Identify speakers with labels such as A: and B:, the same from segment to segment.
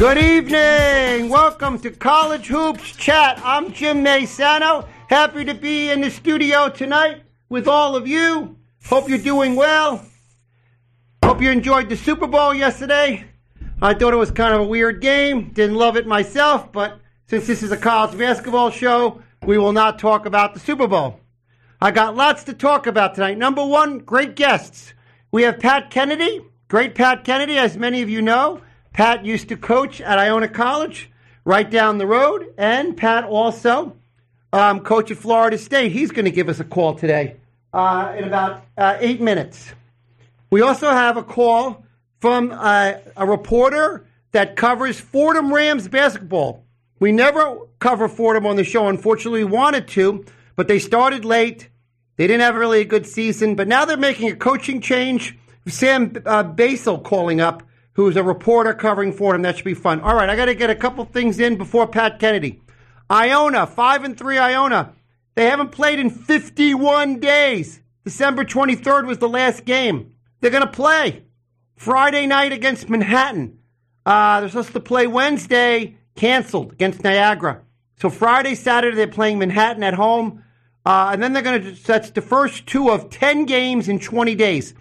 A: Good evening. Welcome to College Hoops Chat. I'm Jim Maysano. Happy to be in the studio tonight with all of you. Hope you're doing well. Hope you enjoyed the Super Bowl yesterday. I thought it was kind of a weird game. Didn't love it myself, but since this is a college basketball show, we will not talk about the Super Bowl. I got lots to talk about tonight. Number one, great guests. We have Pat Kennedy, great Pat Kennedy, as many of you know. Pat used to coach at Iona College, right down the road, and Pat also um, coach at Florida State. He's going to give us a call today uh, in about uh, eight minutes. We also have a call from uh, a reporter that covers Fordham Rams basketball. We never cover Fordham on the show. Unfortunately, we wanted to, but they started late. They didn't have really a good season, but now they're making a coaching change. Sam uh, Basil calling up, who's a reporter covering Fordham. That should be fun. All right, I got to get a couple things in before Pat Kennedy. Iona, five and three. Iona, they haven't played in 51 days. December 23rd was the last game. They're going to play Friday night against Manhattan. Uh, they're supposed to play Wednesday, canceled against Niagara. So Friday, Saturday, they're playing Manhattan at home. Uh, and then they're going to, that's the first two of 10 games in 20 days.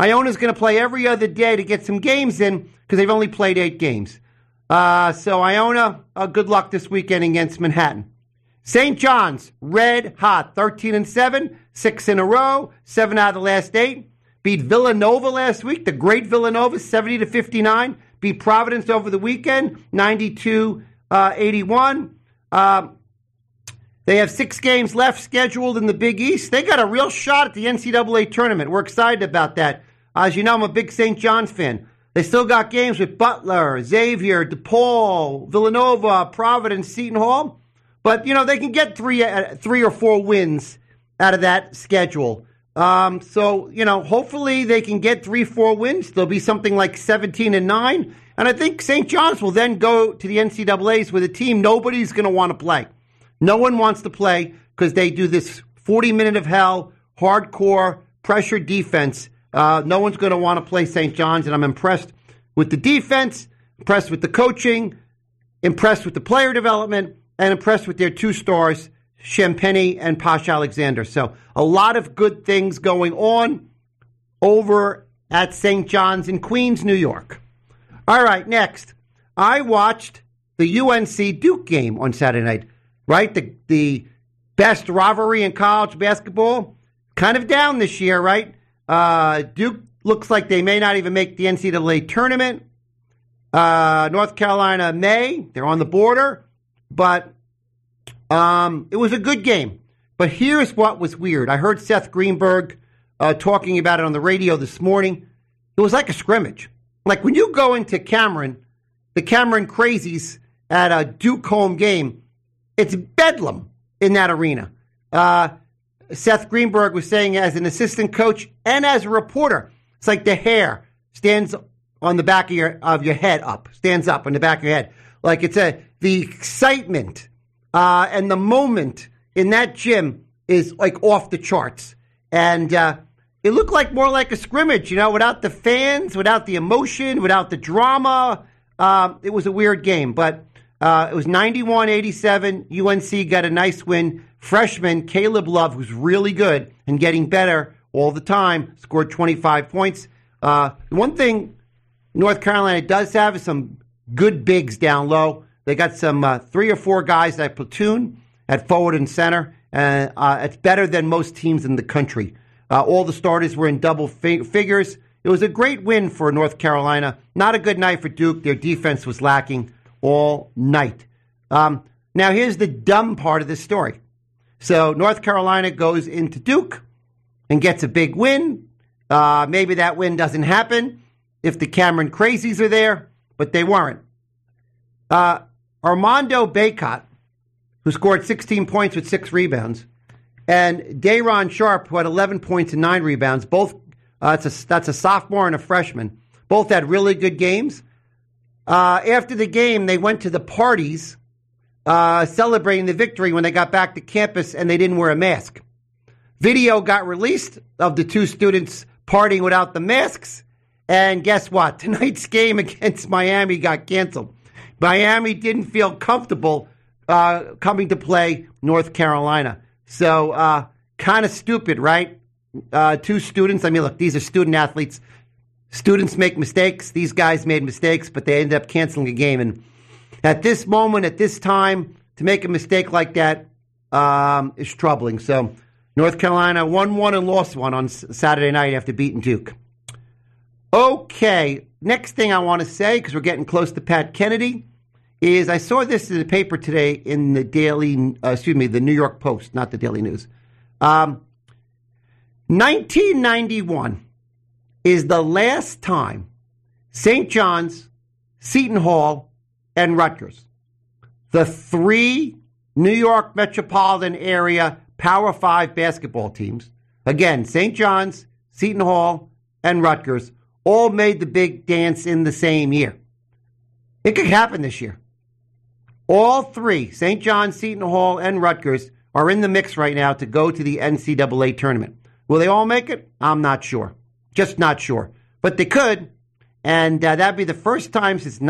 A: Iona's going to play every other day to get some games in because they've only played eight games. Uh, so Iona, uh, good luck this weekend against Manhattan. St. John's, red hot, 13 and 7, six in a row, seven out of the last eight. Beat Villanova last week, the great Villanova, 70 to 59. Beat Providence over the weekend, 92 uh, 81. Uh, they have six games left scheduled in the Big East. They got a real shot at the NCAA tournament. We're excited about that. As you know, I'm a big St. John's fan. They still got games with Butler, Xavier, DePaul, Villanova, Providence, Seton Hall. But, you know, they can get three, uh, three or four wins out of that schedule. Um, so, you know, hopefully they can get three, four wins. There'll be something like 17 and 9. And I think St. John's will then go to the NCAAs with a team nobody's going to want to play. No one wants to play because they do this 40 minute of hell, hardcore pressure defense. Uh, no one's going to want to play St. John's. And I'm impressed with the defense, impressed with the coaching, impressed with the player development, and impressed with their two stars, Champagnie and Posh Alexander. So a lot of good things going on over at St. John's in Queens, New York. All right, next. I watched the UNC Duke game on Saturday night, right? The, the best rivalry in college basketball. Kind of down this year, right? Uh, Duke looks like they may not even make the NCAA tournament. Uh, North Carolina may. They're on the border. But um, it was a good game. But here's what was weird. I heard Seth Greenberg uh, talking about it on the radio this morning. It was like a scrimmage. Like when you go into Cameron, the Cameron Crazies at a Duke home game, it's bedlam in that arena. Uh, Seth Greenberg was saying, as an assistant coach and as a reporter, it's like the hair stands on the back of your of your head up, stands up on the back of your head, like it's a the excitement uh, and the moment in that gym is like off the charts. And uh, it looked like more like a scrimmage, you know, without the fans, without the emotion, without the drama. Um, it was a weird game, but uh, it was 91 87. UNC got a nice win. Freshman Caleb Love, who's really good and getting better all the time, scored 25 points. Uh, one thing North Carolina does have is some good bigs down low. They got some uh, three or four guys that platoon at forward and center. And uh, it's better than most teams in the country. Uh, all the starters were in double fi- figures. It was a great win for North Carolina. Not a good night for Duke. Their defense was lacking all night. Um, now, here's the dumb part of this story. So, North Carolina goes into Duke and gets a big win. Uh, maybe that win doesn't happen if the Cameron Crazies are there, but they weren't. Uh, Armando Bacot, who scored 16 points with six rebounds, and Day'Ron Sharpe, who had 11 points and nine rebounds. Both uh, that's a that's a sophomore and a freshman. Both had really good games. uh, after the game, they went to the parties uh, celebrating the victory when they got back to campus and they didn't wear a mask. Video got released of the two students partying without the masks. And guess what? Tonight's game against Miami got canceled. Miami didn't feel comfortable uh, coming to play North Carolina. So, uh, kind of stupid, right? Uh, two students. I mean, look, these are student athletes. Students make mistakes. These guys made mistakes, but they ended up canceling a game. And at this moment, at this time, to make a mistake like that um, is troubling. So, North Carolina won one and lost one on Saturday night after beating Duke. Okay, next thing I want to say, because we're getting close to Pat Kennedy, is I saw this in the paper today in the Daily, uh, excuse me, the New York Post, not the Daily News. Um, 1991 is the last time St. John's, Seton Hall, and Rutgers, the three New York metropolitan area Power Five basketball teams, again, St. John's, Seton Hall, and Rutgers, all made the big dance in the same year. It could happen this year. All three, St. John's, Seton Hall, and Rutgers, are in the mix right now to go to the NCAA tournament. Will they all make it? I'm not sure. Just not sure. But they could, and uh, that'd be the first time since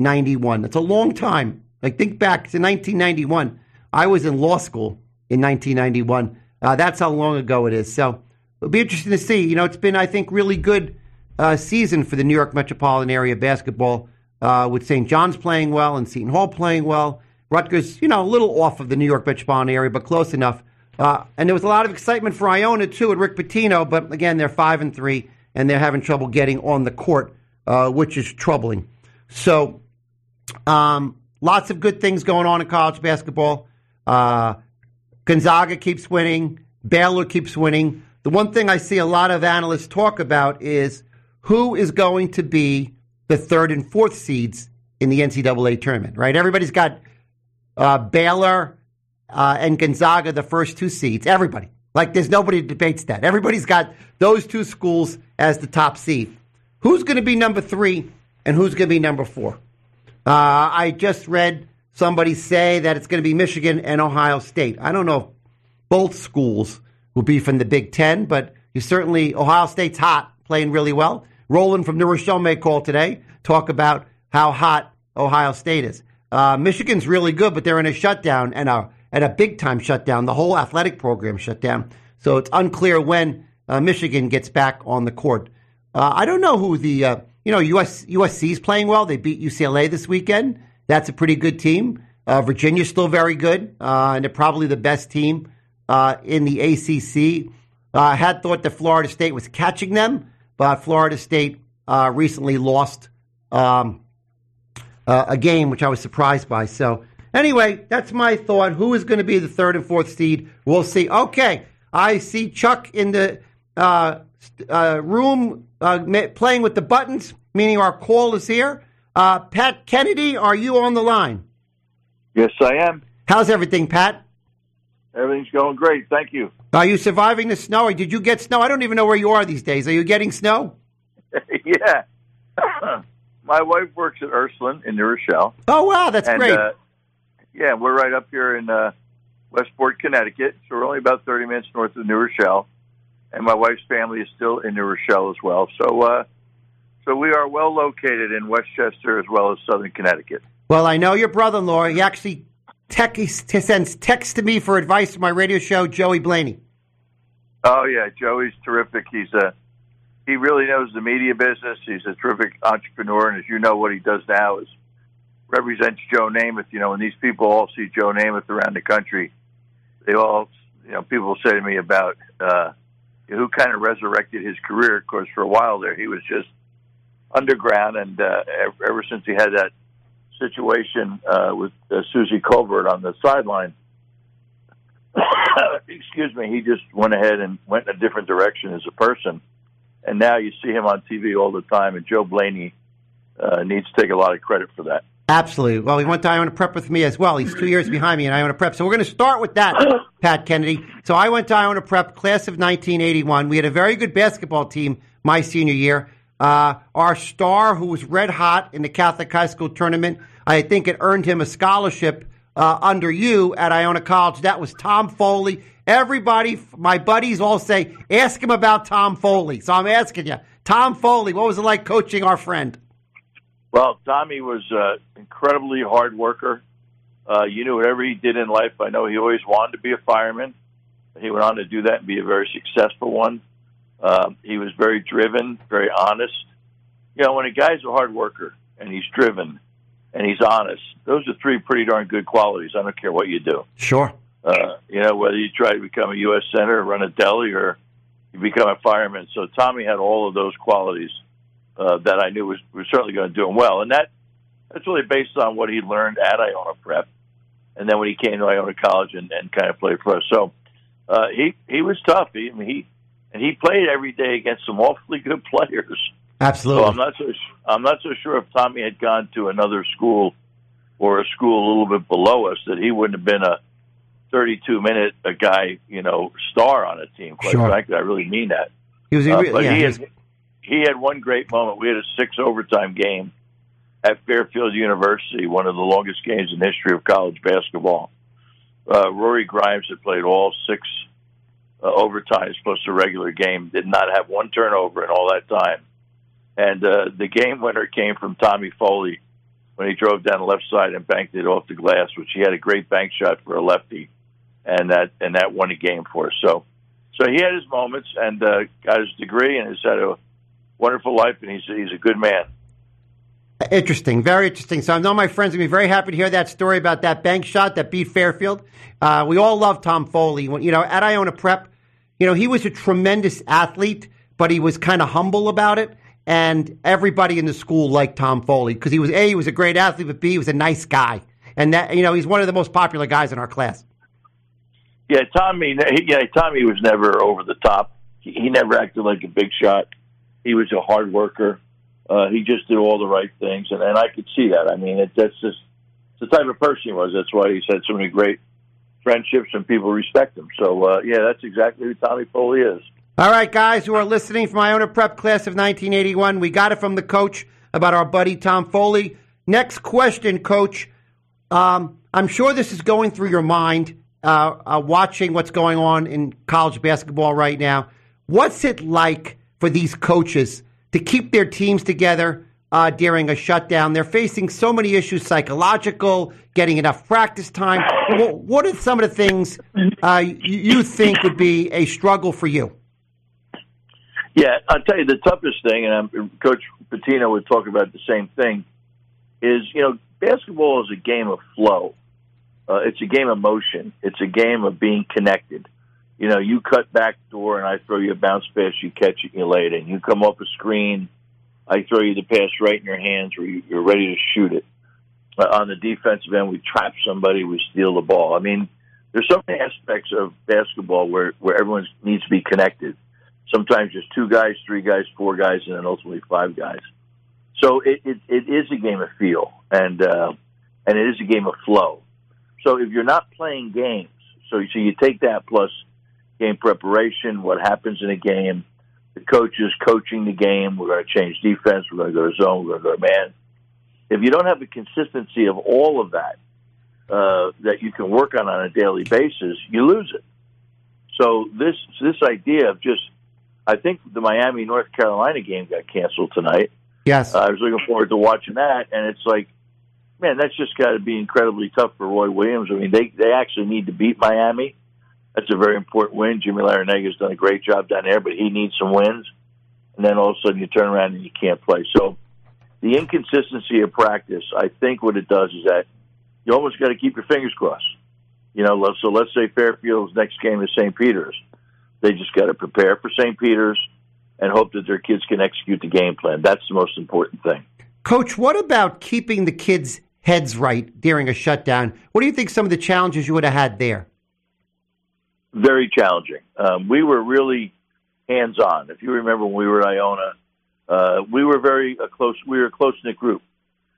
A: 1991. That's a long time. Like, think back to 1991. I was in law school in 1991. Uh, that's how long ago it is. So it'll be interesting to see. You know, it's been, I think, really good uh, season for the New York metropolitan area basketball uh, with St. John's playing well and Seton Hall playing well. Rutgers, you know, a little off of the New York metropolitan area, but close enough. Uh, and there was a lot of excitement for Iona too, and Rick Pitino. But again, they're five and three, and they're having trouble getting on the court, uh, which is troubling. So, um, lots of good things going on in college basketball. Uh, Gonzaga keeps winning. Baylor keeps winning. The one thing I see a lot of analysts talk about is who is going to be the third and fourth seeds in the NCAA tournament, right? Everybody's got uh, Baylor uh, and Gonzaga, the first two seeds. Everybody. Like, there's nobody debates that. Everybody's got those two schools as the top seed. Who's going to be number three and who's going to be number four? Uh, I just read somebody say that it's going to be Michigan and Ohio State. I don't know if both schools will be from the Big Ten, but you certainly, Ohio State's hot, playing really well. Roland from New Rochelle may call today, talk about how hot Ohio State is. Uh, Michigan's really good, but they're in a shutdown and a, and a big time shutdown. The whole athletic program shut down. So it's unclear when uh, Michigan gets back on the court. Uh, I don't know who the, uh, you know, US, USC's playing well. They beat UCLA this weekend. That's a pretty good team. Uh, Virginia's still very good, uh, and they're probably the best team uh, in the ACC. I had thought that Florida State was catching them, but Florida State recently lost um, a game, which I was surprised by. So, anyway, that's my thought. Who is going to be the third and fourth seed? We'll see. Okay, I see Chuck in the uh, uh, room uh, playing with the buttons, meaning our call is here. Pat Kennedy, are you on the line?
B: Yes, I am.
A: How's everything, Pat?
B: Everything's going great. Thank you.
A: Are you surviving the snow, or did you get snow? I don't even know where you are these days. Are you getting snow?
B: yeah. My wife works at Ursuline in New Rochelle.
A: Oh, wow, that's
B: and,
A: great.
B: Uh, yeah, we're right up here in uh, Westport, Connecticut. So we're only about 30 minutes north of New Rochelle. And my wife's family is still in New Rochelle as well. So, uh, so we are well located in Westchester as well as Southern Connecticut.
A: Well, I know your brother-in-law. He actually tech, he sends text to me for advice to my radio show, Joey Blaney.
B: Oh yeah, Joey's terrific. He's a he really knows the media business. He's a terrific entrepreneur, and as you know, what he does now is represents Joe Namath. You know, when these people all see Joe Namath around the country, they all, you know, people say to me about uh, who kind of resurrected his career. Of course, for a while there, he was just underground, and uh, ever since he had that situation uh, with uh, Suzy Kolber on the sideline, excuse me, he just went ahead and went in a different direction as a person. And now you see him on TV all the time, and Joe Blaney uh, needs to take a lot of credit for that.
A: Absolutely. Well, he went to Iona Prep with me as well. He's two years behind me in Iona Prep. So we're going to start with that, Pat Kennedy. So I went to Iona Prep, class of 1981. We had a very good basketball team my senior year. Uh, our star, who was red hot in the Catholic high school tournament, I think it earned him a scholarship uh, under you at Iona College. That was Tom Foley. Everybody, my buddies all say, ask him about Tom Foley. So I'm asking you, Tom Foley, what was it like coaching our friend?
B: Well, Tommy was an incredibly hard worker. Uh, you knew whatever he did in life. I know he always wanted to be a fireman. He went on to do that and be a very successful one. Uh, he was very driven, very honest. You know, when a guy's a hard worker and he's driven and he's honest, those are three pretty darn good qualities. I don't care what you do.
A: Sure.
B: Uh, you know, whether you try to become a U.S. senator, run a deli, or you become a fireman. So Tommy had all of those qualities uh, that I knew was, was certainly going to do him well, and that that's really based on what he learned at Iona Prep, and then when he came to Iona College and, and kind of played for us. So uh, he he was tough. He, I mean, he and he played every day against some awfully good players.
A: Absolutely.
B: So I'm not so I'm not so sure if Tommy had gone to another school or a school a little bit below us that he wouldn't have been a 32 minute a guy you know star on a team. Quite
A: Sure.
B: frankly, I really mean that.
A: He was,
B: Uh,
A: yeah,
B: but he
A: he
B: had
A: was-
B: he had one great moment. We had a six overtime game at Fairfield University, one of the longest games in the history of college basketball. Uh, Rory Grimes had played all six uh, overtimes plus a regular game, did not have one turnover in all that time. And uh, the game winner came from Tommy Foley when he drove down the left side and banked it off the glass, which he had a great bank shot for a lefty, and that and that won a game for us. So, so he had his moments and uh, got his degree and has had a wonderful life, and he's he's a good man.
A: Interesting, very interesting. So I know my friends will be very happy to hear that story about that bank shot that beat Fairfield. Uh, we all love Tom Foley. When, you know, at Iona Prep, you know, he was a tremendous athlete, but he was kind of humble about it. And everybody in the school liked Tom Foley because he was a he was a great athlete, but b he was a nice guy. And that you know he's one of the most popular guys in our class.
B: Yeah, Tommy. Yeah, Tommy was never over the top. He, he never acted like a big shot. He was a hard worker. Uh, he just did all the right things, and, and I could see that. I mean, it, that's just the type of person he was. That's why he's had so many great friendships and people respect him. So, uh, yeah, that's exactly who Tommy Foley is.
A: All right, guys who are listening from my Iona Prep class of 1981, we got it from the coach about our buddy Tom Foley. Next question, coach. Um, I'm sure this is going through your mind, uh, uh, watching what's going on in college basketball right now. What's it like for these coaches to keep their teams together uh, during a shutdown? They're facing so many issues psychological, getting enough practice time. Wh- What are some of the things uh, you you think would be a struggle for you?
B: Yeah, I'll tell you the toughest thing, and I'm, Coach Pitino would talk about the same thing, is you know basketball is a game of flow. Uh, it's a game of motion. It's a game of being connected. You know, you cut back door and I throw you a bounce pass, you catch it, you lay it in. You come off a screen, I throw you the pass right in your hands where you- you're ready to shoot it. Uh, on the defensive end, we trap somebody, we steal the ball. I mean, there's so many aspects of basketball where where everyone needs to be connected sometimes just two guys, three guys, four guys, and then ultimately five guys. So it, it, it is a game of feel, and uh, and it is a game of flow. So if you're not playing games, so so you take that plus game preparation, what happens in a game, the coaches coaching the game. We're going to change defense. We're going to go to zone. We're going to go to man. If you don't have the consistency of all of that uh, that you can work on on a daily basis, you lose it. So this this idea of just I think the Miami North Carolina game got canceled tonight.
A: Yes.
B: I was looking forward to watching that, and it's like, man, that's just got to be incredibly tough for Roy Williams. I mean, they they actually need to beat Miami. That's a very important win. Jimmy Larranaga has done a great job down there, but he needs some wins. And then all of a sudden, you turn around and you can't play. So the inconsistency of practice, I think, what it does is that you almost got to keep your fingers crossed. You know, so let's say Fairfield's next game is St. Peter's. They just got to prepare for St. Peter's and hope that their kids can execute the game plan. That's the most important thing.
A: Coach, what about keeping the kids' heads right during a shutdown? What do you think some of the challenges you would have had there?
B: Very challenging. Um, we were really hands on. If you remember when we were at Iona, uh, we were very a close. We were a close knit group,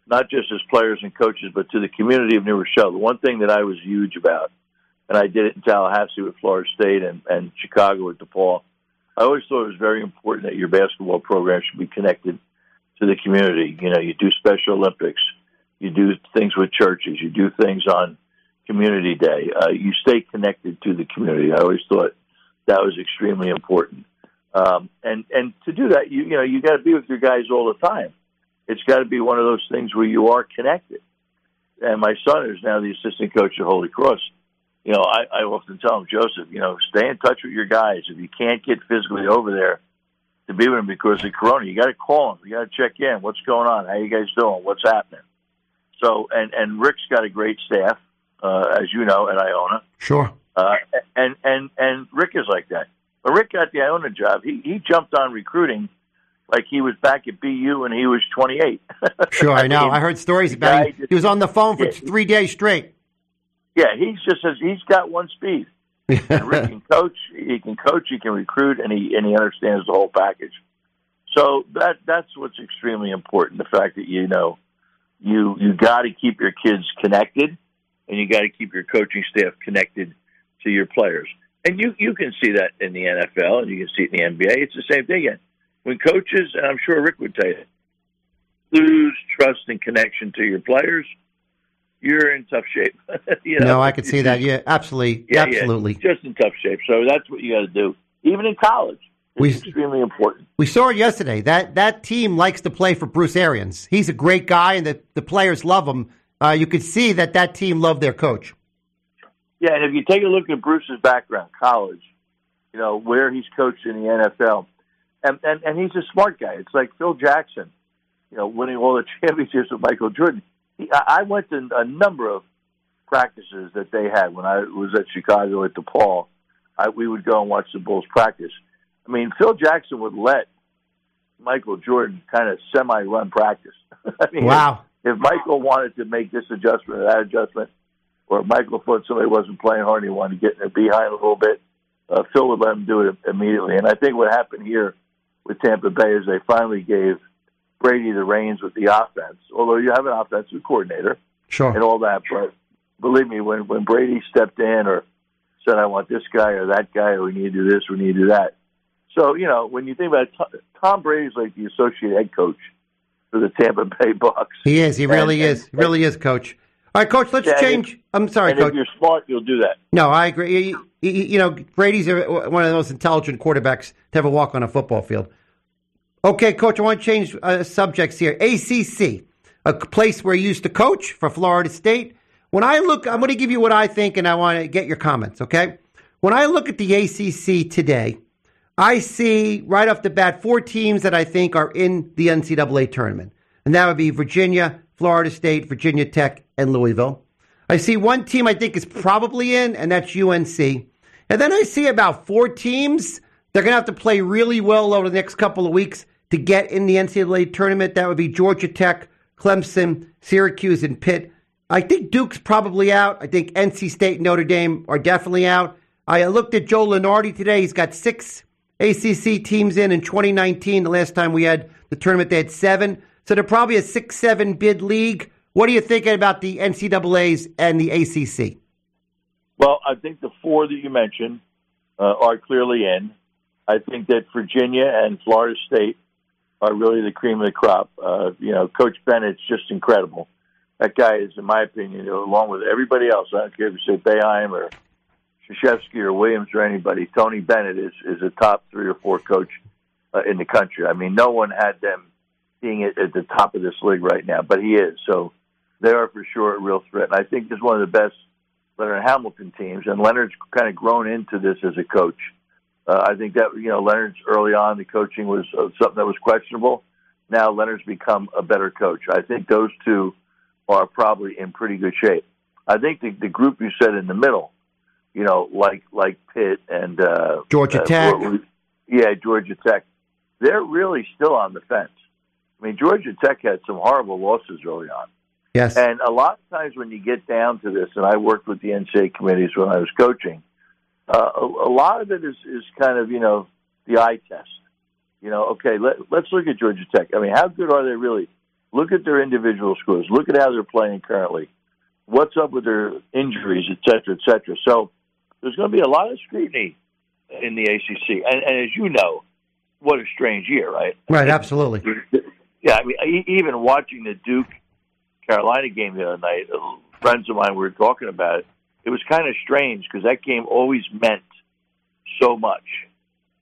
B: not just as players and coaches, but to the community of New Rochelle. The one thing that I was huge about, and I did it in Tallahassee with Florida State and, and Chicago with DePaul, I always thought it was very important that your basketball program should be connected to the community. You know, you do Special Olympics, you do things with churches, you do things on Community Day. Uh, you stay connected to the community. I always thought that was extremely important. Um, and and to do that, you you know, you got to be with your guys all the time. It's got to be one of those things where you are connected. And my son is now the assistant coach at Holy Cross. You know, I, I often tell him, Joseph, you know, stay in touch with your guys. If you can't get physically over there to be with them because of Corona, you got to call them. You got to check in. What's going on? How you guys doing? What's happening? So, and and Rick's got a great staff, uh, as you know, at Iona.
A: Sure.
B: Uh, and and and Rick is like that. But Rick got the Iona job. He he jumped on recruiting like he was back at BU and he was 28.
A: Sure, I, know. I heard stories about him. He was on the phone for
B: Yeah.
A: three days straight.
B: Yeah, he's just says he's got one speed. And Rick can coach. He can coach. He can recruit, and he and he understands the whole package. So that that's what's extremely important. The fact that you know you you got to keep your kids connected, and you got to keep your coaching staff connected to your players. And you you can see that in the NFL, and you can see it in the NBA. It's the same thing. When coaches, and I'm sure Rick would tell you, lose trust and connection to your players, you're in tough shape. you know?
A: no, I could see that. Yeah, absolutely,
B: Yeah,
A: absolutely.
B: Yeah, just in tough shape. So that's what you got to do. Even in college, it's
A: We-
B: extremely important.
A: We saw it yesterday. That that team likes to play for Bruce Arians. He's a great guy, and the, the players love him. Uh, you could see that that team loved their coach.
B: Yeah, and if you take a look at Bruce's background, college, you know where he's coached in the NFL, and and, and he's a smart guy. It's like Phil Jackson, you know, winning all the championships with Michael Jordan. He, I I went to a number of practices that they had when I was at Chicago at DePaul. I, we would go and watch the Bulls practice. I mean, Phil Jackson would let Michael Jordan kind of semi-run practice. I mean,
A: Wow.
B: If Michael wanted to make this adjustment or that adjustment, or if Michael thought somebody wasn't playing hard and he wanted to get in their behind a little bit, uh, Phil would let him do it immediately. And I think what happened here with Tampa Bay is they finally gave Brady the reins with the offense. Although you have an offensive coordinator
A: Sure.
B: and all that, but believe me, when when Brady stepped in or said, "I want this guy or that guy, or we need to do this, we need to do that," so you know when you think about it, Tom, Tom Brady's like the associate head coach for the Tampa Bay Bucks.
A: He is. He really
B: And-
A: is. He really is, Coach. All right, Coach. Let's
B: and
A: change. I'm sorry,
B: and
A: Coach.
B: if you're smart, you'll do that.
A: No, I agree. You, you- you know, Brady's one of the most intelligent quarterbacks to ever walk on a football field. Okay, Coach, I want to change uh, subjects here. ACC, a place where you used to coach for Florida State. When I look, I'm going to give you what I think, and I want to get your comments, okay? When I look at the ACC today, I see right off the bat four teams that I think are in the NCAA tournament. And that would be Virginia, Florida State, Virginia Tech, and Louisville. I see one team I think is probably in, and that's UNC. And then I see about four teams. They're going to have to play really well over the next couple of weeks to get in the NCAA tournament. That would be Georgia Tech, Clemson, Syracuse, and Pitt. I think Duke's probably out. I think NC State and Notre Dame are definitely out. I looked at Joe Lunardi today. He's got six ACC teams in in 2019. The last time we had the tournament, they had seven. So they're probably a 6 7 bid league. What are you thinking about the NCAAs and the ACC?
B: Well, I think the four that you mentioned uh, are clearly in. I think that Virginia and Florida State are really the cream of the crop. Uh, you know, Coach Bennett's just incredible. That guy is, in my opinion, along with everybody else. I don't care if you say Boeheim or Krzyzewski or Williams or anybody. Tony Bennett is is a top three or four coach uh, in the country. I mean, no one had them being at, at the top of this league right now, but he is. So they are for sure a real threat. And I think this is one of the best Leonard Hamilton teams, and Leonard's kind of grown into this as a coach. Uh, I think that you know Leonard's early on the coaching was uh, something that was questionable. Now Leonard's become a better coach. I think those two are probably in pretty good shape. I think the, the group you said in the middle, you know, like like Pitt and uh,
A: Georgia
B: uh,
A: Tech.
B: were- yeah, Georgia Tech, they're really still on the fence. I mean, Georgia Tech had some horrible losses early on.
A: Yes.
B: And a lot of times when you get down to this, and I worked with the NCAA committees when I was coaching, uh, a, a lot of it is, is kind of, you know, the eye test. You know, okay, let, let's look at Georgia Tech. I mean, how good are they really? Look at their individual scores. Look at how they're playing currently. What's up with their injuries, et cetera, et cetera. So there's going to be a lot of scrutiny in the ACC. And, and as you know, what a strange year, right?
A: Right, absolutely.
B: Yeah, I mean, even watching the Duke Carolina game the other night, uh, friends of mine were talking about it. It was kind of strange because that game always meant so much.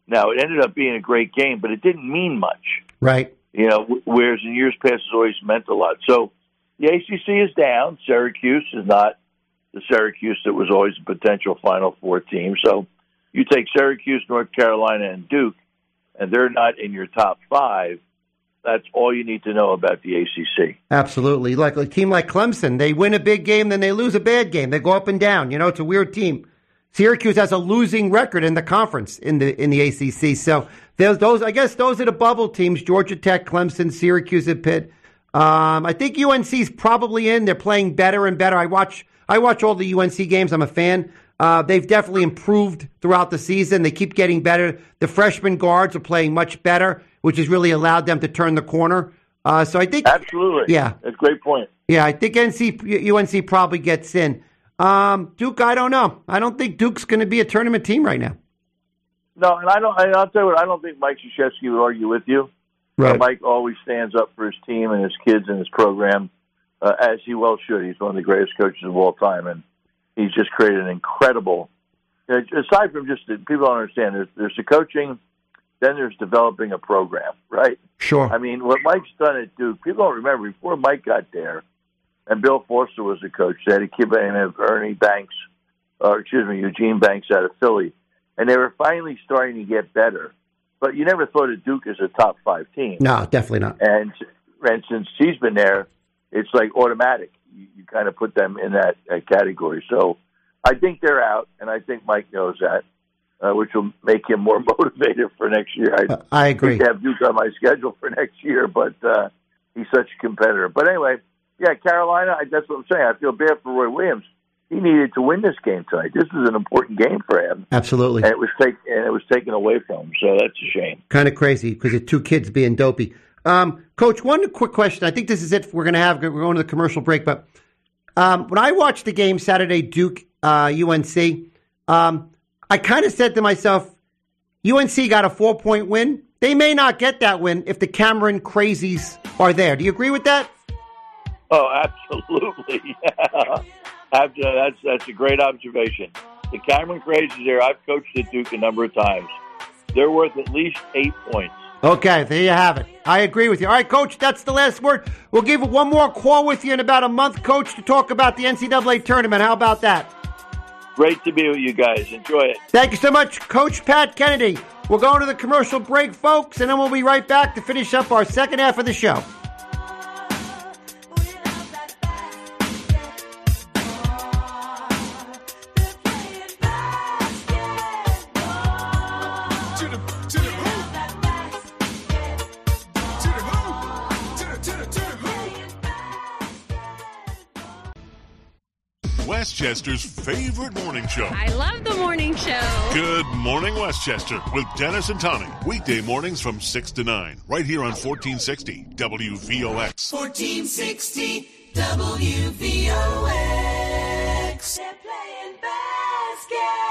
B: Now it ended up being a great game, but it didn't mean much.
A: Right.
B: You know, whereas in years past it's always meant a lot. So the ACC is down. Syracuse is not the Syracuse that was always a potential Final Four team. So you take Syracuse, North Carolina, and Duke, and they're not in your top five. That's all you need to know about the ACC.
A: Absolutely. Like a team like Clemson, they win a big game, then they lose a bad game. They go up and down. You know, it's a weird team. Syracuse has a losing record in the conference in the in the ACC. So those. I guess those are the bubble teams: Georgia Tech, Clemson, Syracuse, and Pitt. Um, I think UNC's probably in. They're playing better and better. I watch I watch all the UNC games. I'm a fan. Uh, they've definitely improved throughout the season. They keep getting better. The freshman guards are playing much better, which has really allowed them to turn the corner. Uh, so I think
B: Absolutely.
A: Yeah.
B: That's a great point.
A: Yeah, I think NC UNC probably gets in. Um, Duke, I don't know. I don't think Duke's going to be a tournament team right now.
B: No, and I don't. And I'll tell you what. I don't think Mike Krzyzewski would argue with you. Uh, Mike always stands up for his team and his kids and his program, uh, as he well should. He's one of the greatest coaches of all time, and he's just created an incredible. You know, aside from just people don't understand, there's there's the coaching, then there's developing a program, right?
A: Sure.
B: I mean, what Mike's done at Duke, people don't remember before Mike got there, and Bill Foster was the coach. They had a kid by the name of Ernie Banks, or excuse me, Eugene Banks out of Philly, and they were finally starting to get better. But you never thought of Duke as a top five team.
A: No, definitely not.
B: And and since he's been there, it's like automatic. You, you kind of put them in that, that category. So I think they're out, and I think Mike knows that, uh, which will make him more motivated for next year. I,
A: Uh, I agree.
B: to have Duke on my schedule for next year, but uh, he's such a competitor. But anyway, yeah, Carolina. I, that's what I'm saying. I feel bad for Roy Williams. He needed to win this game tonight. This is an important game for him,
A: Absolutely.
B: and it was take and it was taken away from him. So that's a shame.
A: Kind of crazy because the two kids being dopey. Um, Coach, one quick question. I think this is it. We're going to have we're going to the commercial break, but um, when I watched the game Saturday, Duke uh, UNC, um, I kind of said to myself, UNC got a four point win. They may not get that win if the Cameron crazies are there. Do you agree with that?
B: Oh, absolutely. Yeah. That's that's a great observation. The Cameron Crazies there. I've coached at Duke a number of times. They're worth at least eight points.
A: Okay, there you have it. I agree with you. All right, Coach, that's the last word. We'll give one more call with you in about a month, Coach, to talk about the NCAA tournament. How about that?
B: Great to be with you guys. Enjoy it.
A: Thank you so much, Coach Pat Kennedy. We're going to the commercial break, folks, and then we'll be right back to finish up our second half of the show.
C: Westchester's favorite morning show.
D: I love the morning show.
C: Good Morning Westchester with Dennis and Tommy. Weekday mornings from 6 to 9, right here on 1460 WVOX.
E: 1460 WVOX. They're playing basketball.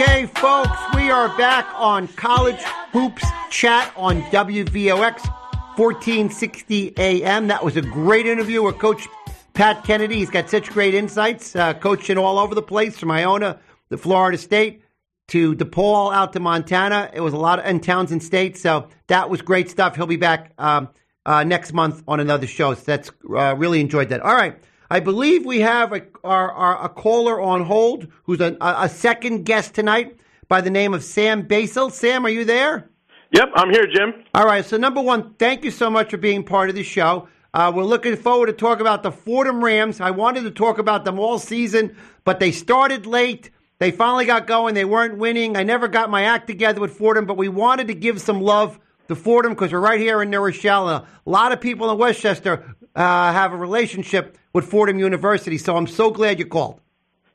A: Okay, folks, we are back on College Hoops Chat on WVOX 1460 AM. That was a great interview with Coach Pat Kennedy. He's got such great insights, uh, coaching all over the place from Iona, the Florida State, to DePaul out to Montana. It was a lot of, and Towson State. So that was great stuff. He'll be back um, uh, next month on another show. So that's uh, really enjoyed that. All right. I believe we have a, our, our, a caller on hold who's a, a second guest tonight by the name of Sam Basil. Sam, are you there?
F: Yep, I'm here, Jim.
A: All right. So, number one, thank you so much for being part of the show. Uh, we're looking forward to talk about the Fordham Rams. I wanted to talk about them all season, but they started late. They finally got going. They weren't winning. I never got my act together with Fordham, but we wanted to give some love to Fordham because we're right here in New Rochelle. And a lot of people in Westchester uh, have a relationship with Fordham University, so I'm so glad you called.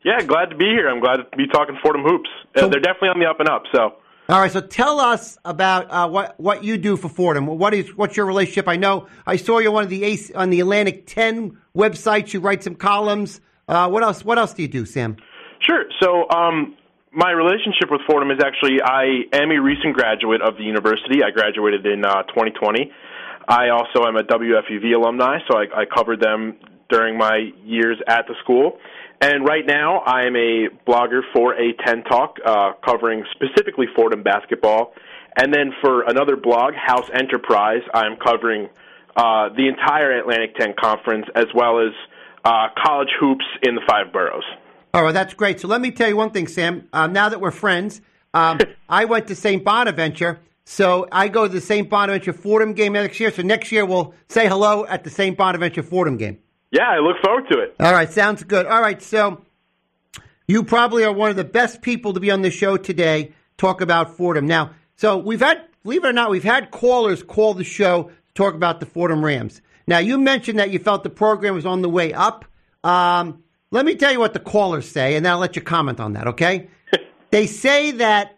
F: Yeah, glad to be here. I'm glad to be talking Fordham hoops. Uh, they're definitely on the up and up. So
A: All right, so tell us about uh, what what you do for Fordham. What is what's your relationship? I know I saw you on one of the Ace, on the Atlantic Ten websites. You write some columns. Uh, what else? What else do you do, Sam?
D: Sure. So, um, my relationship with Fordham is actually I am a recent graduate of the university. I graduated in uh, 2020. I also am a WFUV alumni, so I, I covered them during my years at the school. And right now, I am a blogger for A10 Talk, uh, covering specifically Fordham basketball. And then for another blog, House Enterprise, I'm covering uh, the entire Atlantic 10 Conference as well as uh, college hoops in the five boroughs.
A: All right, that's great. So let me tell you one thing, Sam. Um, now that we're friends, um, I went to St. Bonaventure, so I go to the St. Bonaventure Fordham game next year. So next year we'll say hello at the St. Bonaventure Fordham game.
D: Yeah, I look forward to it.
A: All right, sounds good. All right, so you probably are one of the best people to be on the show today. Talk about Fordham. Now, so we've had, believe it or not, we've had callers call the show to talk about the Fordham Rams. Now, you mentioned that you felt the program was on the way up. Um, let me tell you what the callers say, and then I'll let you comment on that, okay? they say that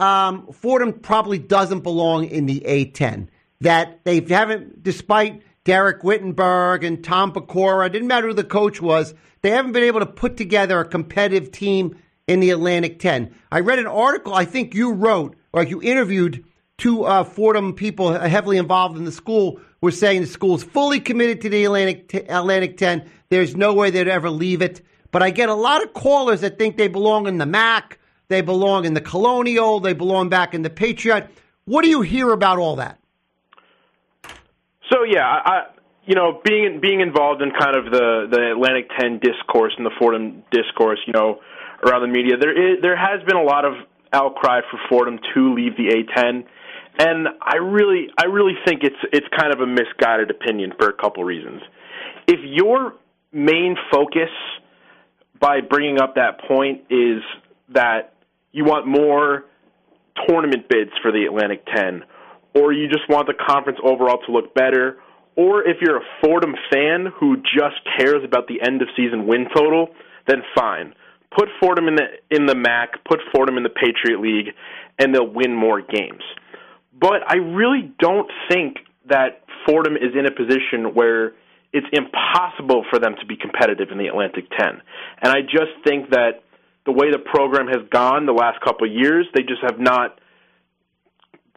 A: um, Fordham probably doesn't belong in the A10. That they haven't, despite Dereck Whittenburg and Tom Pecora, didn't matter who the coach was, they haven't been able to put together a competitive team in the Atlantic 10. I read an article I think you wrote, or you interviewed two uh, Fordham people heavily involved in the school, were saying the school's fully committed to the Atlantic, t- Atlantic 10. There's no way they'd ever leave it. But I get a lot of callers that think they belong in the MAC, they belong in the Colonial, they belong back in the Patriot. What do you hear about all that?
D: So yeah, I, you know being being involved in kind of the the Atlantic 10 discourse and the Fordham discourse, you know, around the media, there is there has been a lot of outcry for Fordham to leave the A10, and I really I really think it's it's kind of a misguided opinion for a couple reasons. If your main focus by bringing up that point is that you want more tournament bids for the Atlantic 10, or you just want the conference overall to look better, or if you're a Fordham fan who just cares about the end of season win total, then fine. Put Fordham in the in the MAC, put Fordham in the Patriot League, and they'll win more games. But I really don't think that Fordham is in a position where it's impossible for them to be competitive in the Atlantic 10. And I just think that the way the program has gone the last couple of years, they just have not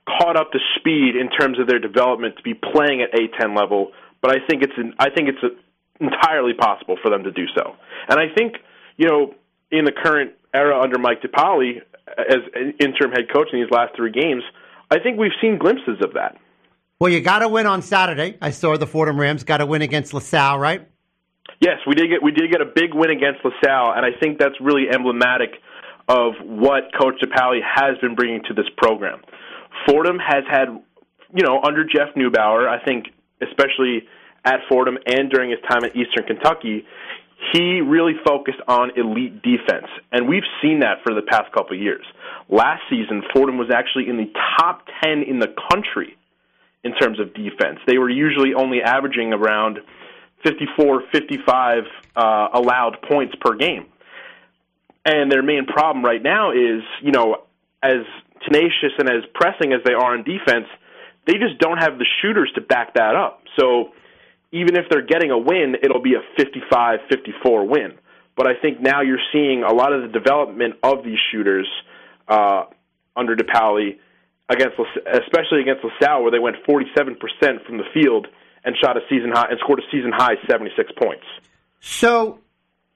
D: caught up to speed in terms of their development to be playing at A10 level. But I think it's an, I think it's a, entirely possible for them to do so. And I think you know in the current era under Mike DePaoli as interim head coach in these last three games, I think we've seen glimpses of that.
A: Well, you got to win on Saturday. I saw the Fordham Rams got to win against LaSalle, right?
D: Yes, we did get we did get a big win against LaSalle, and I think that's really emblematic of what Coach DePaoli has been bringing to this program. Fordham has had, you know, under Jeff Neubauer, I think, especially at Fordham and during his time at Eastern Kentucky, he really focused on elite defense, and we've seen that for the past couple of years. Last season, Fordham was actually in the top 10 in the country in terms of defense. They were usually only averaging around 54, 55 uh, allowed points per game. And their main problem right now is, you know, as tenacious and as pressing as they are on defense, they just don't have the shooters to back that up. So even if they're getting a win, it'll be a 55 54 win. But I think now you're seeing a lot of the development of these shooters uh, under DePaoli against, especially against LaSalle, where they went 47% from the field and shot a season high and scored a season high 76 points.
A: So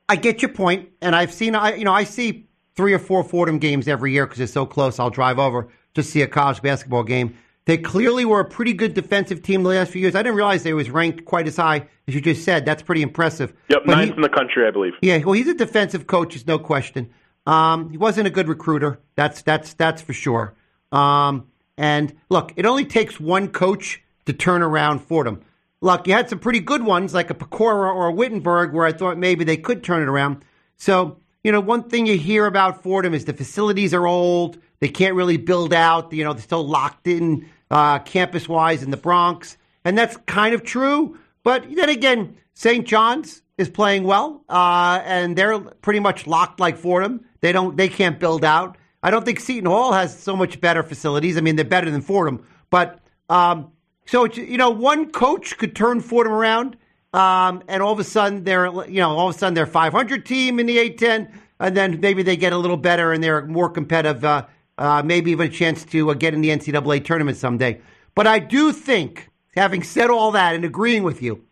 A: I get your point, and I've seen, I you know, I see three or four Fordham games every year because it's so close. I'll drive over to see a college basketball game. They clearly were a pretty good defensive team the last few years. I didn't realize they was ranked quite as high as you just said. That's pretty impressive.
D: Yep,
A: But
D: ninth
A: he-
D: in the country, I believe.
A: Yeah, well, he's a defensive coach, there's no question. Um, he wasn't a good recruiter. That's that's that's for sure. Um, and look, it only takes one coach to turn around Fordham. Look, you had some pretty good ones like a Pecora or a Whittenburg, where I thought maybe they could turn it around. So you know, one thing you hear about Fordham is the facilities are old. They can't really build out. You know, they're still locked in uh, campus wise in the Bronx, and that's kind of true. But then again, St. John's is playing well, uh, and they're pretty much locked like Fordham. They don't, they can't build out. I don't think Seton Hall has so much better facilities. I mean, they're better than Fordham, but um, so you know, one coach could turn Fordham around, um, and all of a sudden they're you know all of a sudden they're 500 team in the A10, and then maybe they get a little better and they're more competitive. Uh, uh, maybe even a chance to uh, get in the NCAA tournament someday. But I do think, having said all that and agreeing with you,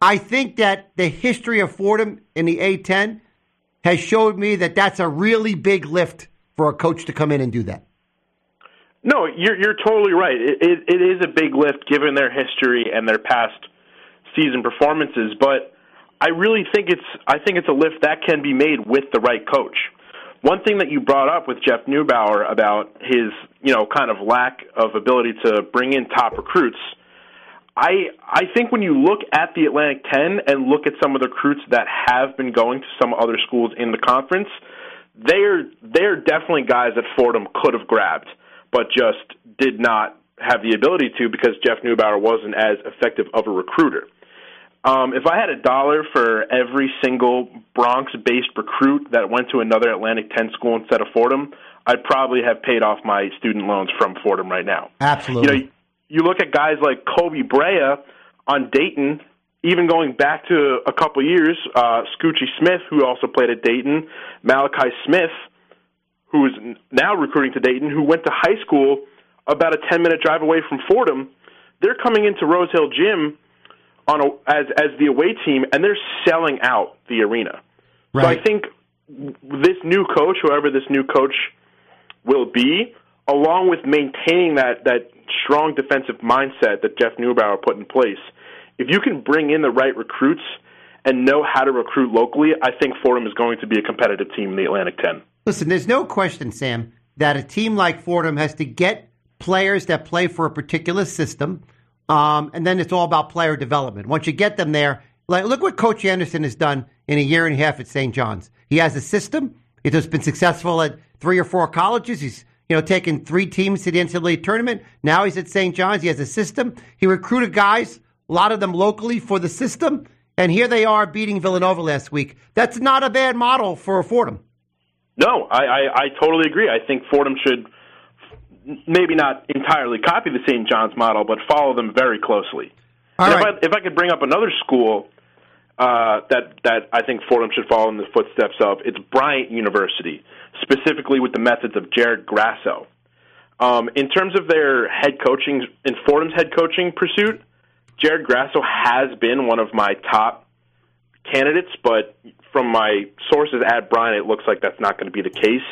A: I think that the history of Fordham in the A10 has showed me that that's a really big lift for a coach to come in and do that.
D: No, you're you're totally right. It, it, it is a big lift given their history and their past season performances, but I really think it's I think it's a lift that can be made with the right coach. One thing that you brought up with Jeff Neubauer about his, you know, kind of lack of ability to bring in top recruits, I I think when you look at the Atlantic 10 and look at some of the recruits that have been going to some other schools in the conference, they're they're definitely guys that Fordham could have grabbed but just did not have the ability to because Jeff Neubauer wasn't as effective of a recruiter. Um, if I had a dollar for every single Bronx-based recruit that went to another Atlantic 10 school instead of Fordham, I'd probably have paid off my student loans from Fordham right now.
A: Absolutely.
D: You know, you look at guys like Kobe Brea on Dayton, even going back to a couple years, uh, Scoochie Smith, who also played at Dayton, Malachi Smith – who is now recruiting to Dayton, who went to high school about a 10 minute drive away from Fordham, they're coming into Rose Hill Gym on a, as as the away team, and they're selling out the arena.
A: Right.
D: So I think this new coach, whoever this new coach will be, along with maintaining that that strong defensive mindset that Jeff Neubauer put in place, if you can bring in the right recruits and know how to recruit locally, I think Fordham is going to be a competitive team in the Atlantic 10.
A: Listen, there's no question, Sam, that a team like Fordham has to get players that play for a particular system, um, and then it's all about player development. Once you get them there, like look what Coach Anderson has done in a year and a half at St. John's. He has a system. It has been successful at three or four colleges. He's you know taken three teams to the NCAA tournament. Now he's at St. John's. He has a system. He recruited guys, a lot of them locally for the system, and here they are beating Villanova last week. That's not a bad model for Fordham.
D: No, I, I, I totally agree. I think Fordham should maybe not entirely copy the St. John's model, but follow them very closely.
A: All
D: And
A: right.
D: if, I, if I could bring up another school uh, that that I think Fordham should follow in the footsteps of, it's Bryant University, specifically with the methods of Jared Grasso. Um, in terms of their head coaching, in Fordham's head coaching pursuit, Jared Grasso has been one of my top candidates, but from my sources at Bryant, it looks like that's not going to be the case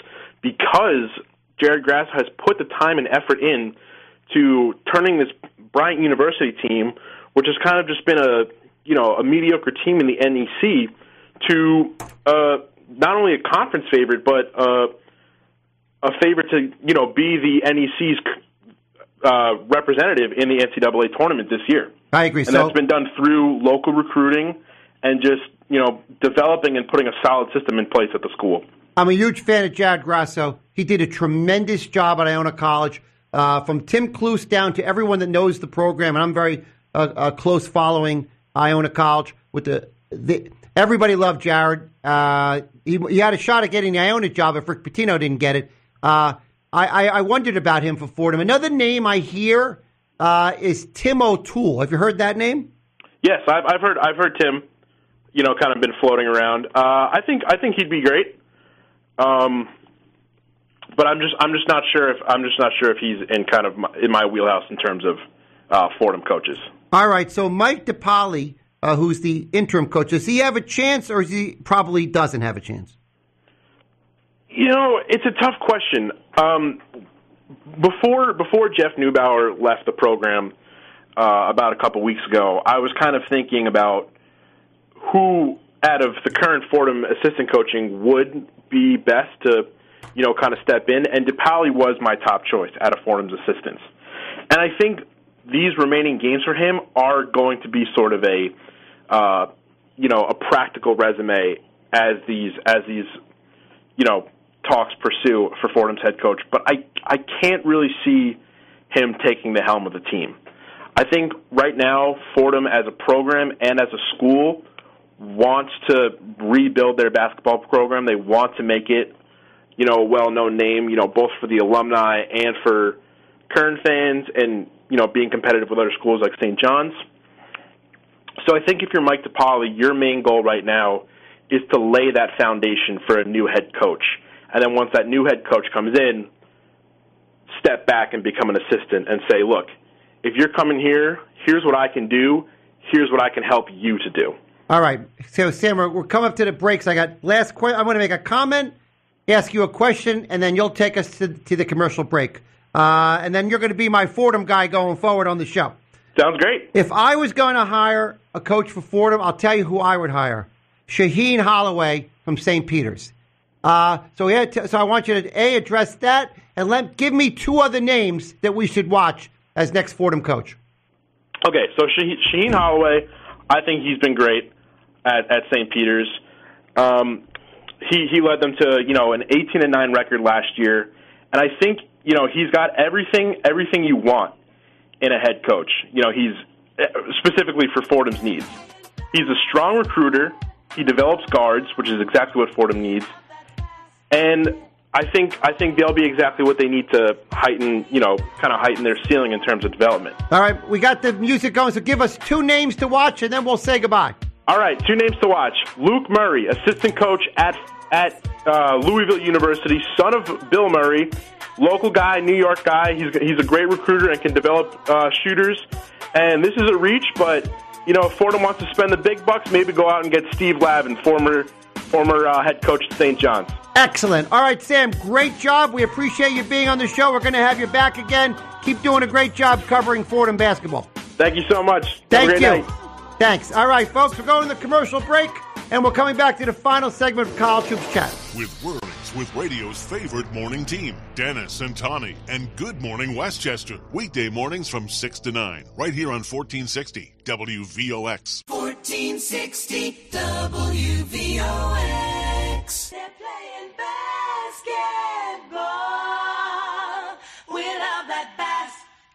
D: because Jared Grasso has put the time and effort in to turning this Bryant University team, which has kind of just been a you know a mediocre team in the NEC, to uh, not only a conference favorite but uh, a favorite to you know be the NEC's uh, representative in the NCAA tournament this year.
A: I agree.
D: And
A: so
D: that's been done through local recruiting and just you know developing and putting a solid system in place at the school.
A: I'm a huge fan of Jared Grasso. He did a tremendous job at Iona College, uh, from Tim Cluess down to everyone that knows the program. And I'm very uh, uh, close following Iona College. With the, the everybody loved Jared. Uh, he, he had a shot at getting the Iona job if Rick Pitino didn't get it. Uh, I, I, I wondered about him for Fordham. Another name I hear uh, is Tim O'Toole. Have you heard that name?
D: Yes, I've, I've heard I've heard Tim, you know, kind of been floating around. Uh, I think I think he'd be great. Um, but I'm just I'm just not sure if I'm just not sure if he's in kind of my, in my wheelhouse in terms of uh, Fordham coaches.
A: All right. So Mike DePaoli, uh, who's the interim coach, does he have a chance, or is he probably doesn't have a chance?
D: You know, it's a tough question. Um, before before Jeff Neubauer left the program uh, about a couple weeks ago, I was kind of thinking about who out of the current Fordham assistant coaching would be best to, you know, kind of step in, and DePaoli was my top choice out of Fordham's assistants. And I think these remaining games for him are going to be sort of a, uh, you know, a practical resume as these as these, you know, talks pursue for Fordham's head coach. But I I can't really see him taking the helm of the team. I think right now Fordham as a program and as a school wants to rebuild their basketball program. They want to make it you know, a well-known name, you know, both for the alumni and for Kern fans, and you know, being competitive with other schools like St. John's. So I think if you're Mike DePaoli, your main goal right now is to lay that foundation for a new head coach, and then once that new head coach comes in, step back and become an assistant and say, look, if you're coming here, here's what I can do. Here's what I can help you to do.
A: All right. So, Sam, we're, we're coming up to the breaks. I got last question. I'm going to make a comment, ask you a question, and then you'll take us to, to the commercial break. Uh, and then you're going to be my Fordham guy going forward on the show.
D: Sounds great.
A: If I was going to hire a coach for Fordham, I'll tell you who I would hire Shaheen Holloway from St. Peter's. Uh, so, to, so I want you to A, address that, and let give me two other names that we should watch as next Fordham coach.
D: Okay, so Shaheen Holloway, I think he's been great at, at St. Peter's. Um, he he led them to you know an 18 and 9 record last year, and I think you know he's got everything everything you want in a head coach. You know he's eh, specifically for Fordham's needs. He's a strong recruiter. He develops guards, which is exactly what Fordham needs, and I think I think they'll be exactly what they need to heighten you know kind of heighten their ceiling in terms of development.
A: All right, we got the music going, so give us two names to watch, and then we'll say goodbye.
D: All right, two names to watch: Luke Murray, assistant coach at at uh, Louisville University, son of Bill Murray, local guy, New York guy. He's he's a great recruiter and can develop uh, shooters. And this is a reach, but you know, if Fordham wants to spend the big bucks, maybe go out and get Steve Lavin, former former uh, head coach at St. John's.
A: Excellent. All right, Sam, great job. We appreciate you being on the show. We're going to have you back again. Keep doing a great job covering Fordham basketball.
D: Thank you so much.
A: Thank you.
D: night.
A: Thanks. All right, folks, we're going to the commercial break, and we're coming back to the final segment of College Hoops Chat.
C: With Whirlings, with radio's favorite morning team, Dennis and Tawny, and Good Morning Westchester. Weekday mornings from 6 to 9, right here on 1460 WVOX.
E: 1460 WVOX. They're playing basketball. We love that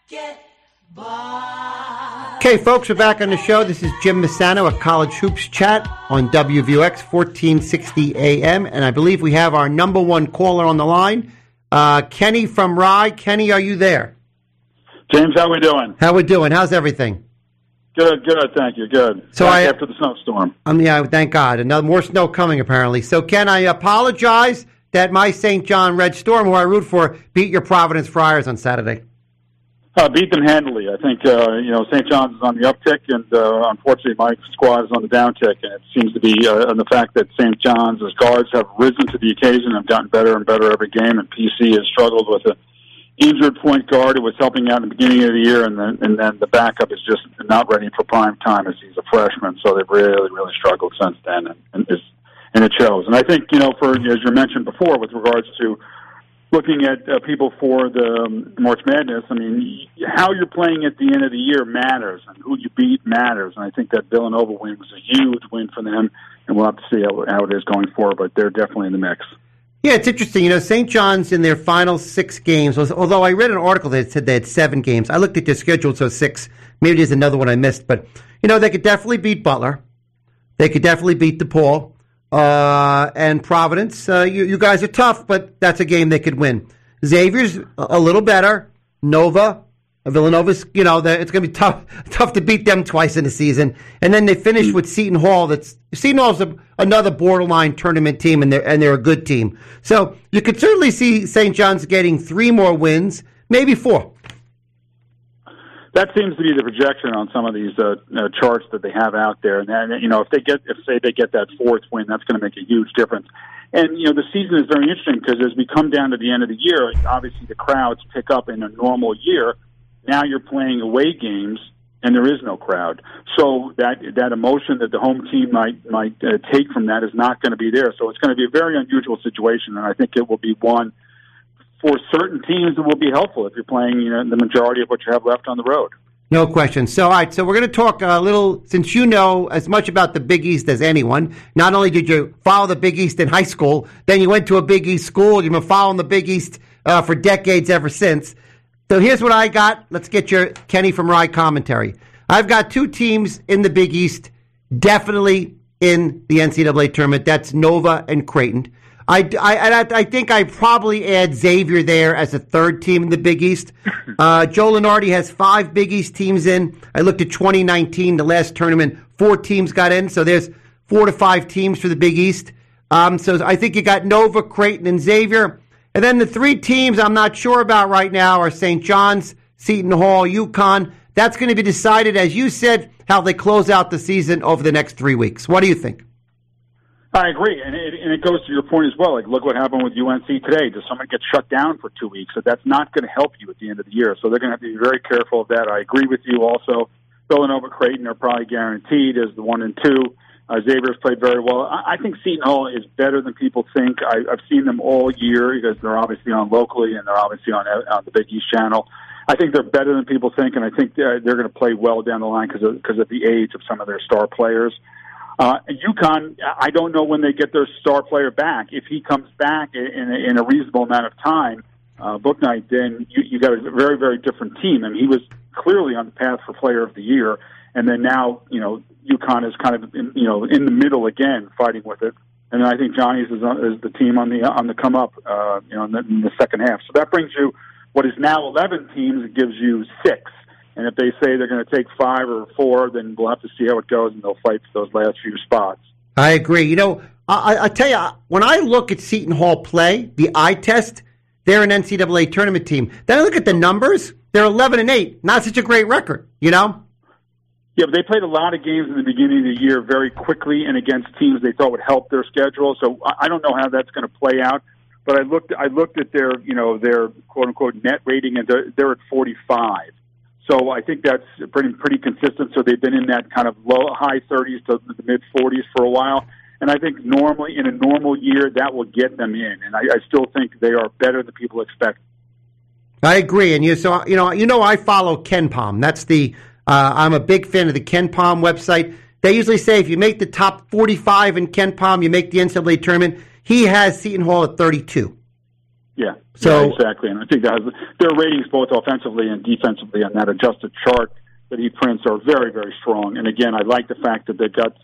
E: basketball.
A: Okay, folks, we're back on the show. This is Jim Massano of College Hoops Chat on WVOX 1460 AM, and I believe we have our number one caller on the line, uh, Kenny from Rye. Kenny, are you there?
F: James, how we doing?
A: How we doing? How's everything?
F: Good, good. Thank you. Good.
A: So
F: Back
A: I-
F: after the snowstorm.
A: Um, yeah, thank God. Another more snow coming apparently. So, Ken, I apologize that my St. John Red Storm, who I root for, beat your Providence Friars on Saturday.
F: Uh, beat them handily. I think uh, you know St. John's is on the uptick, and uh, unfortunately, my squad is on the downtick. And it seems to be uh, and the fact that St. John's guards have risen to the occasion, have gotten better and better every game. And PC has struggled with a injured point guard who was helping out in the beginning of the year, and then and then the backup is just not ready for prime time as he's a freshman. So they've really, really struggled since then, and, and it's and it shows. And I think you know, for as you mentioned before, with regards to looking at uh, people for the um, March Madness, I mean, how you're playing at the end of the year matters, and who you beat matters. And I think that Villanova win was a huge win for them, and we'll have to see how, how it is going forward. But they're definitely in the mix.
A: Yeah, it's interesting. You know, St. John's in their final six games, was- although I read an article that said they had seven games. I looked at their schedule, so six. Maybe there's another one I missed. But, you know, they could definitely beat Butler. They could definitely beat DePaul. Uh, and Providence. Uh, you, you guys are tough, but that's a game they could win. Xavier's a, a little better. Nova, Villanova's, you know, it's going to be tough, tough to beat them twice in the season. And then they finish with Seton Hall. That's Seton Hall's a, another borderline tournament team, and they're and they're a good team. So you could certainly see St. John's getting three more wins, maybe four.
F: That seems to be the projection on some of these uh, uh, charts that they have out there. And then, you know, if they get, if say they get that fourth win, that's going to make a huge difference. And you know, the season is very interesting because as we come down to the end of the year, obviously the crowds pick up in a normal year. Now you're playing away games, and there is no crowd. So that that emotion that the home team might might uh, take from that is not going to be there. So it's going to be a very unusual situation, and I think it will be one for certain teams that will be helpful if you're playing you know the majority of what you have left on the road.
A: No question. So, all right. So, we're going to talk a little, since you know as much about the Big East as anyone. Not only did you follow the Big East in high school, then you went to a Big East school. You've been following the Big East uh, for decades ever since. So, here's what I got. Let's get your Kenny from Rye commentary. I've got two teams in the Big East, definitely in the NCAA tournament. That's Nova and Creighton. I, I, I, think I probably add Xavier there as a third team in the Big East. Uh, Joe Lunardi has five Big East teams in. I looked at 2019, the last tournament, four teams got in, so there's four to five teams for the Big East. Um, so I think you got Nova, Creighton, and Xavier. And then the three teams I'm not sure about right now are St. John's, Seton Hall, UConn. That's going to be decided, as you said, how they close out the season over the next three weeks. What do you think?
F: I agree, and it, and it goes to your point as well. Like, look what happened with UNC today. Does someone get shut down for two weeks? So that's not going to help you at the end of the year. So they're going to have to be very careful of that. I agree with you. Also, Villanova, Creighton are probably guaranteed as the one and two. Uh, Xavier's played very well. I, I think Seton Hall is better than people think. I, I've seen them all year because they're obviously on locally and they're obviously on on the Big East channel. I think they're better than people think, and I think they're, they're going to play well down the line because of, because of the age of some of their star players. Uh, UConn, I don't know when they get their star player back. If he comes back in, in a reasonable amount of time, uh, Bouknight, then you, you got a very, very different team. I mean, he was clearly on the path for Player of the Year, and then now, you know, UConn is kind of, in, you know, in the middle again, fighting with it. And I think Johnny's is, on, is the team on the on the come up, uh, you know, in the, in the second half. So that brings you what is now 11 teams. It gives you six. And if they say they're going to take five or four, then we'll have to see how it goes, and they'll fight for those last few spots.
A: I agree. You know, I, I tell you, when I look at Seton Hall play, the eye test, they're an NCAA tournament team. Then I look at the numbers; they're 11 and eight. Not such a great record, you know.
F: Yeah, but they played a lot of games in the beginning of the year very quickly and against teams they thought would help their schedule. So I don't know how that's going to play out. But I looked, I looked at their, you know, their quote unquote net rating, and they're, they're at 45. So I think that's pretty pretty consistent. So they've been in that kind of low high 30s to the mid 40s for a while. And I think normally in a normal year that will get them in. And I, I still think they are better than people expect.
A: I agree. And you so you know you know I follow KenPom. That's the uh, I'm a big fan of the KenPom website. They usually say if you make the top 45 in KenPom, you make the NCAA tournament. He has Seton Hall at 32.
F: Yeah.
A: So
F: yeah, exactly, and I think that has, their ratings both offensively and defensively on that adjusted chart that he prints are very, very strong. And again, I like the fact that they've got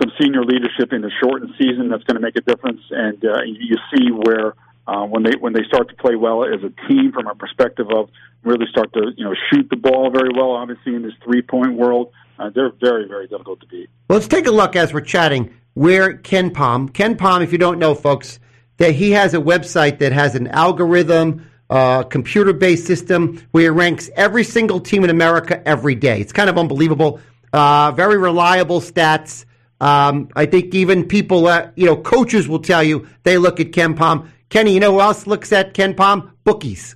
F: some senior leadership in the shortened season that's going to make a difference. And uh, you see where uh, when they when they start to play well as a team from a perspective of really start to you know shoot the ball very well. Obviously, in this three point world, uh, they're very, very difficult to beat.
A: Let's take a look as we're chatting where KenPom, Ken Palm, if you don't know, folks, that he has a website that has an algorithm, uh, computer based system where he ranks every single team in America every day. It's kind of unbelievable. Uh, very reliable stats. Um, I think even people, uh, you know, coaches will tell you they look at KenPom. Kenny, you know who else looks at KenPom? Bookies.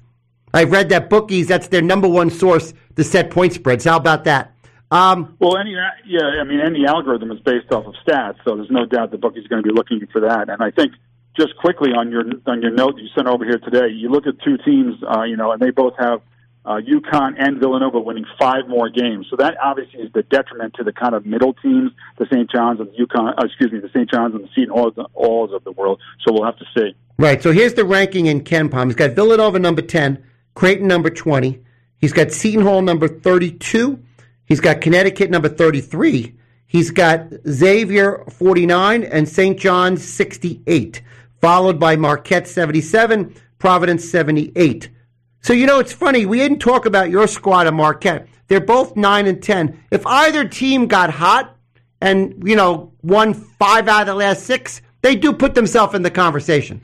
A: I've read that bookies, that's their number one source to set point spreads. How about that? Um,
F: well, any yeah, I mean, any algorithm is based off of stats, so there's no doubt the bookie's are going to be looking for that. And I think just quickly on your on your note you sent over here today, you look at two teams, uh, you know, and they both have uh, UConn and Villanova winning five more games. So that obviously is the detriment to the kind of middle teams, the St. John's and the UConn, uh, excuse me, the St. John's and the Seton Halls of the world. So we'll have to see.
A: Right. So here's the ranking in KenPom. He's got Villanova number 10, Creighton number 20. He's got Seton Hall number 32. He's got Connecticut number 33. He's got Xavier 49 and St. John's 68 followed by Marquette 77, Providence 78. So, you know, it's funny. We didn't talk about your squad and Marquette. They're both 9 and 10. If either team got hot and, you know, won five out of the last six, they do put themselves in the conversation.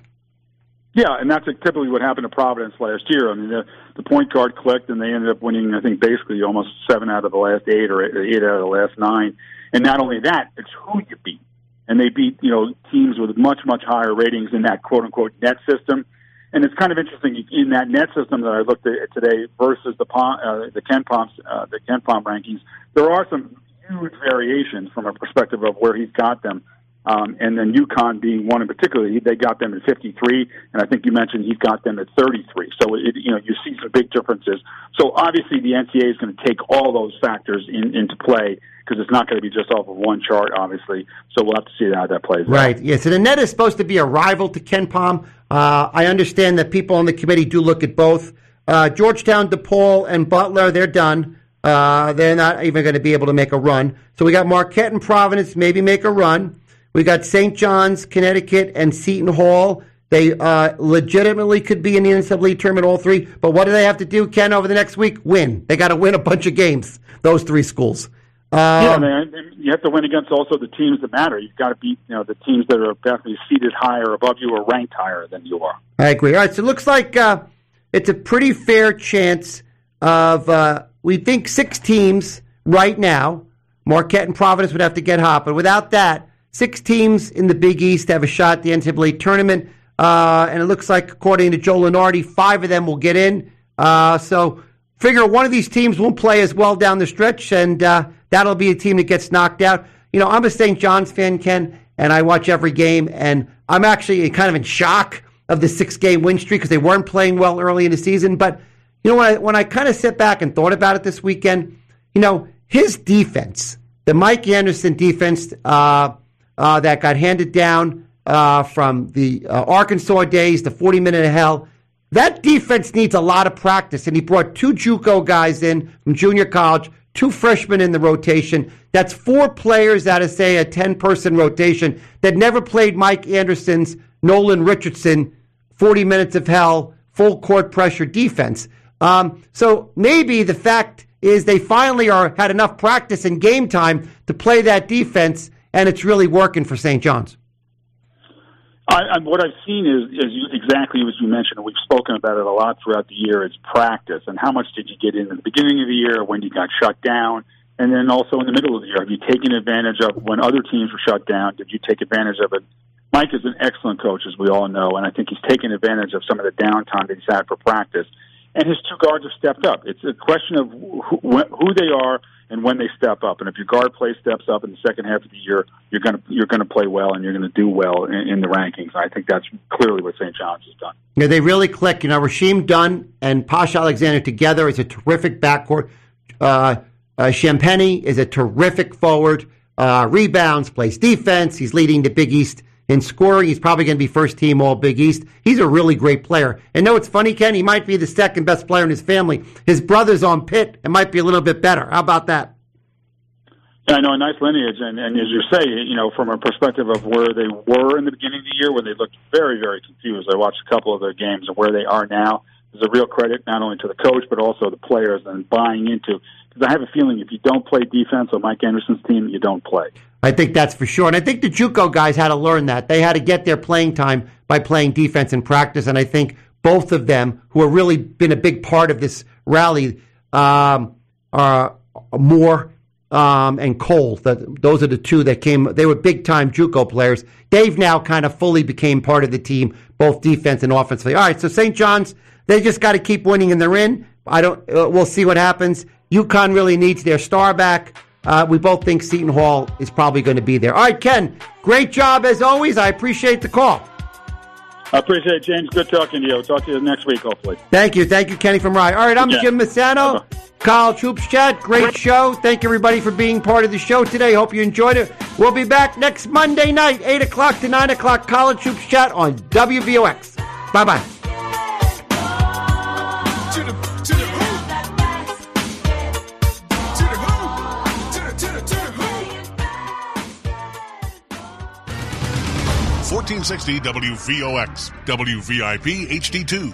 F: Yeah, and that's typically what happened to Providence last year. I mean, the, the point guard clicked, and they ended up winning, I think, basically almost seven out of the last eight or eight out of the last nine. And not only that, it's who you beat and they beat you know teams with much much higher ratings in that quote unquote net system. And it's kind of interesting in that net system that I looked at today versus the uh, the KenPom uh, the KenPom rankings. There are some huge variations from a perspective of where he's got them. Um, and then UConn being one in particular, they got them at 53, and I think you mentioned he's got them at 33. So it, you know you see some big differences. So obviously the NCAA is going to take all those factors in, into play because it's not going to be just off of one chart, obviously. So we'll have to see how that plays
A: right.
F: out. Right.
A: Yeah. So the net is supposed to be a rival to KenPom. Uh, I understand that people on the committee do look at both. Uh, Georgetown, DePaul, and Butler, they're done. Uh, they're not even going to be able to make a run. So we got Marquette and Providence, maybe make a run. We got St. John's, Connecticut, and Seton Hall. They uh, legitimately could be in the NCAA tournament, all three. But what do they have to do, Ken, over the next week? Win. They got to win a bunch of games, those three schools.
F: yeah,
A: Um,
F: man. and You have to win against also the teams that matter. You've got to beat, you know, the teams that are definitely seated higher above you or ranked higher than you are.
A: I agree. All right, so it looks like uh, it's a pretty fair chance of, uh, we think, six teams right now. Marquette and Providence would have to get hot, but without that, six teams in the Big East have a shot at the NCAA tournament. Uh, and it looks like, according to Joe Lunardi, five of them will get in. Uh, so figure one of these teams won't play as well down the stretch, and uh, that'll be a team that gets knocked out. You know, I'm a St. John's fan, Ken, and I watch every game, and I'm actually kind of in shock of the six game win streak because they weren't playing well early in the season. But, you know, when I, when I kind of sit back and thought about it this weekend, you know, his defense, the Mike Anderson defense uh, uh, that got handed down uh, from the uh, Arkansas days, the 40 minute of hell, that defense needs a lot of practice. And he brought two Juco guys in from junior college, two freshmen in the rotation. That's four players out of, say, a 10 person rotation that never played Mike Anderson's Nolan Richardson 40 minutes of hell, full court pressure defense. Um, so maybe the fact is they finally are had enough practice and game time to play that defense, and it's really working for St. John's.
F: I, I, what I've seen is, is you, exactly as you mentioned, we've spoken about it a lot throughout the year, is practice. And how much did you get in at the beginning of the year when you got shut down? And then also in the middle of the year, have you taken advantage of when other teams were shut down? Did you take advantage of it? Mike is an excellent coach, as we all know, and I think he's taken advantage of some of the downtime that he's had for practice. And his two guards have stepped up. It's a question of who, who they are and when they step up. And if your guard play steps up in the second half of the year, you're going to you're going to play well and you're going to do well in, in the rankings. I think that's clearly what St. John's has done.
A: Yeah, they really click. You know, Rasheem Dunn and Posh Alexander together is a terrific backcourt. Uh, uh, Champagnie is a terrific forward. Uh, rebounds, plays defense. He's leading the Big East in scoring. He's probably going to be first team All Big East. He's a really great player. And know it's funny, Ken? He might be the second best player in his family. His brother's on Pitt and might be a little bit better. How about that?
F: Yeah, I know a nice lineage, and, and as you say, you know, from a perspective of where they were in the beginning of the year, when they looked very, very confused. I watched a couple of their games, and where they are now is a real credit not only to the coach but also the players and buying into. Because I have a feeling if you don't play defense on Mike Anderson's team, you don't play.
A: I think that's for sure. And I think the JUCO guys had to learn that. They had to get their playing time by playing defense in practice. And I think both of them, who have really been a big part of this rally, um, are more um, and Cole. That those are the two that came. They were big time JUCO players. Dave now kind of fully became part of the team, both defense and offensively. All right, so St. John's, they just got to keep winning, and they're in. I don't. Uh, we'll see what happens. UConn really needs their star back. Uh, we both think Seton Hall is probably going to be there. All right, Ken, great job as always. I appreciate the call.
F: I appreciate it, James. Good talking to you. Talk to you next week, hopefully.
A: Thank you. Thank you, Kenny from Rye. All right, I'm
F: Yeah.
A: Jim Massano.
F: Bye-bye.
A: College Hoops Chat. Great show. Thank you, everybody, for being part of the show today. Hope you enjoyed it. We'll be back next Monday night, 8 o'clock to 9 o'clock, College Hoops Chat on WVOX. Bye bye.
C: 1460 WVOX, WVIP HD2,